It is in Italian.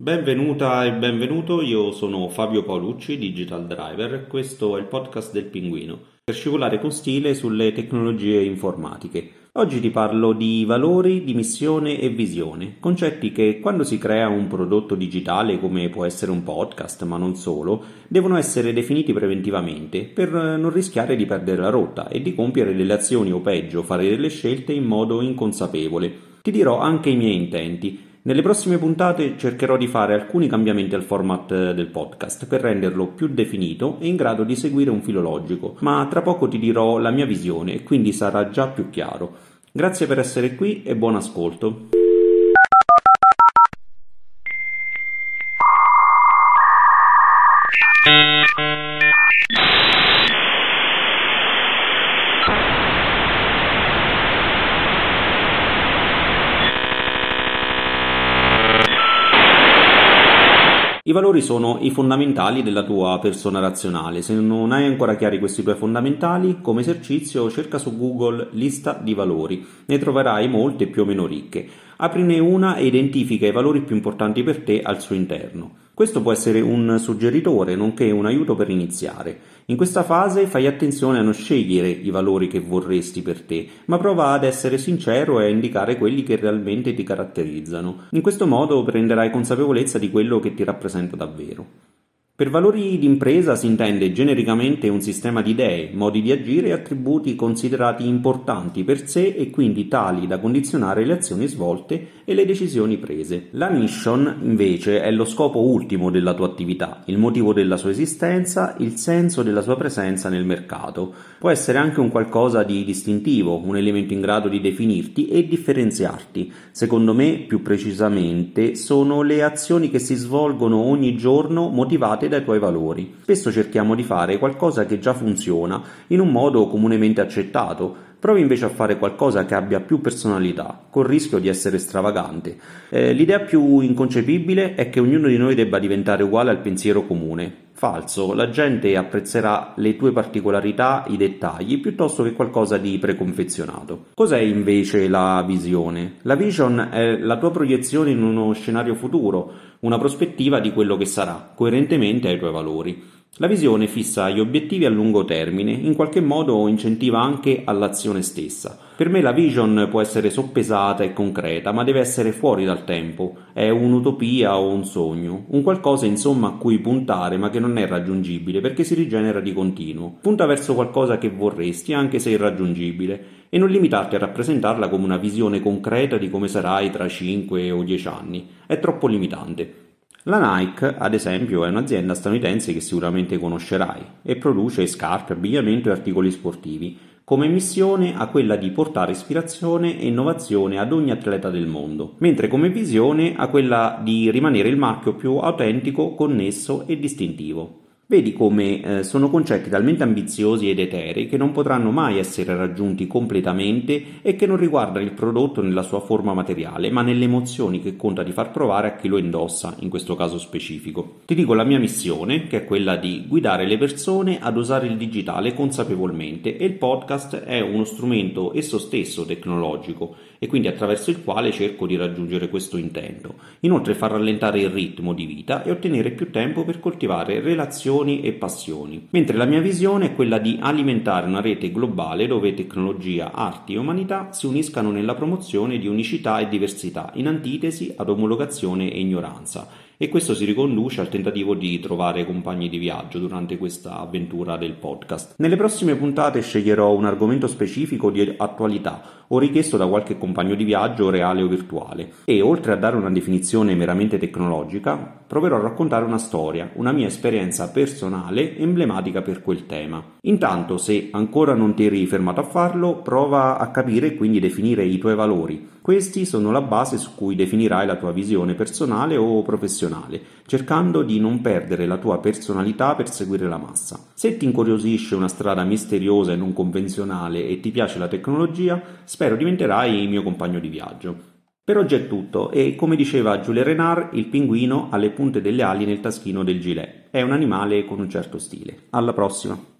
Benvenuta e benvenuto, io sono Fabio Paolucci, Digital Driver, questo è il podcast del Pinguino, per scivolare con stile sulle tecnologie informatiche. Oggi ti parlo di valori, di missione e visione, concetti che quando si crea un prodotto digitale come può essere un podcast, ma non solo, devono essere definiti preventivamente per non rischiare di perdere la rotta e di compiere delle azioni o peggio fare delle scelte in modo inconsapevole. Ti dirò anche i miei intenti nelle prossime puntate cercherò di fare alcuni cambiamenti al format eh, del podcast per renderlo più definito e in grado di seguire un filo logico, ma tra poco ti dirò la mia visione e quindi sarà già più chiaro. Grazie per essere qui e buon ascolto. I valori sono i fondamentali della tua persona razionale. Se non hai ancora chiari questi tuoi fondamentali, come esercizio cerca su Google lista di valori. Ne troverai molte più o meno ricche. Aprine una e identifica i valori più importanti per te al suo interno. Questo può essere un suggeritore, nonché un aiuto per iniziare. In questa fase fai attenzione a non scegliere i valori che vorresti per te, ma prova ad essere sincero e a indicare quelli che realmente ti caratterizzano. In questo modo prenderai consapevolezza di quello che ti rappresenta davvero. Per valori d'impresa si intende genericamente un sistema di idee, modi di agire e attributi considerati importanti per sé e quindi tali da condizionare le azioni svolte e le decisioni prese. La mission, invece, è lo scopo ultimo della tua attività, il motivo della sua esistenza, il senso della sua presenza nel mercato. Può essere anche un qualcosa di distintivo, un elemento in grado di definirti e differenziarti. Secondo me, più precisamente, sono le azioni che si svolgono ogni giorno motivate dai tuoi valori. Spesso cerchiamo di fare qualcosa che già funziona in un modo comunemente accettato, provi invece a fare qualcosa che abbia più personalità, col rischio di essere stravagante. Eh, l'idea più inconcepibile è che ognuno di noi debba diventare uguale al pensiero comune. Falso, la gente apprezzerà le tue particolarità, i dettagli, piuttosto che qualcosa di preconfezionato. Cos'è invece la visione? La vision è la tua proiezione in uno scenario futuro, una prospettiva di quello che sarà, coerentemente ai tuoi valori. La visione fissa gli obiettivi a lungo termine, in qualche modo incentiva anche all'azione stessa. Per me la vision può essere soppesata e concreta, ma deve essere fuori dal tempo. È un'utopia o un sogno, un qualcosa insomma a cui puntare ma che non è raggiungibile perché si rigenera di continuo. Punta verso qualcosa che vorresti anche se irraggiungibile e non limitarti a rappresentarla come una visione concreta di come sarai tra 5 o 10 anni. È troppo limitante. La Nike, ad esempio, è un'azienda statunitense che sicuramente conoscerai e produce scarpe, abbigliamento e articoli sportivi. Come missione ha quella di portare ispirazione e innovazione ad ogni atleta del mondo, mentre come visione ha quella di rimanere il marchio più autentico, connesso e distintivo. Vedi come eh, sono concetti talmente ambiziosi ed eterei che non potranno mai essere raggiunti completamente e che non riguardano il prodotto nella sua forma materiale, ma nelle emozioni che conta di far provare a chi lo indossa, in questo caso specifico. Ti dico la mia missione, che è quella di guidare le persone ad usare il digitale consapevolmente e il podcast è uno strumento esso stesso tecnologico e quindi attraverso il quale cerco di raggiungere questo intento. Inoltre far rallentare il ritmo di vita e ottenere più tempo per coltivare relazioni e passioni. Mentre la mia visione è quella di alimentare una rete globale dove tecnologia, arti e umanità si uniscano nella promozione di unicità e diversità, in antitesi ad omologazione e ignoranza e questo si riconduce al tentativo di trovare compagni di viaggio durante questa avventura del podcast. Nelle prossime puntate sceglierò un argomento specifico di attualità o richiesto da qualche compagno di viaggio reale o virtuale e oltre a dare una definizione meramente tecnologica proverò a raccontare una storia, una mia esperienza personale emblematica per quel tema. Intanto se ancora non ti eri fermato a farlo prova a capire e quindi definire i tuoi valori. Questi sono la base su cui definirai la tua visione personale o professionale cercando di non perdere la tua personalità per seguire la massa. Se ti incuriosisce una strada misteriosa e non convenzionale e ti piace la tecnologia, spero diventerai il mio compagno di viaggio. Per oggi è tutto e come diceva Jules Renard, il pinguino ha le punte delle ali nel taschino del gilet. È un animale con un certo stile. Alla prossima!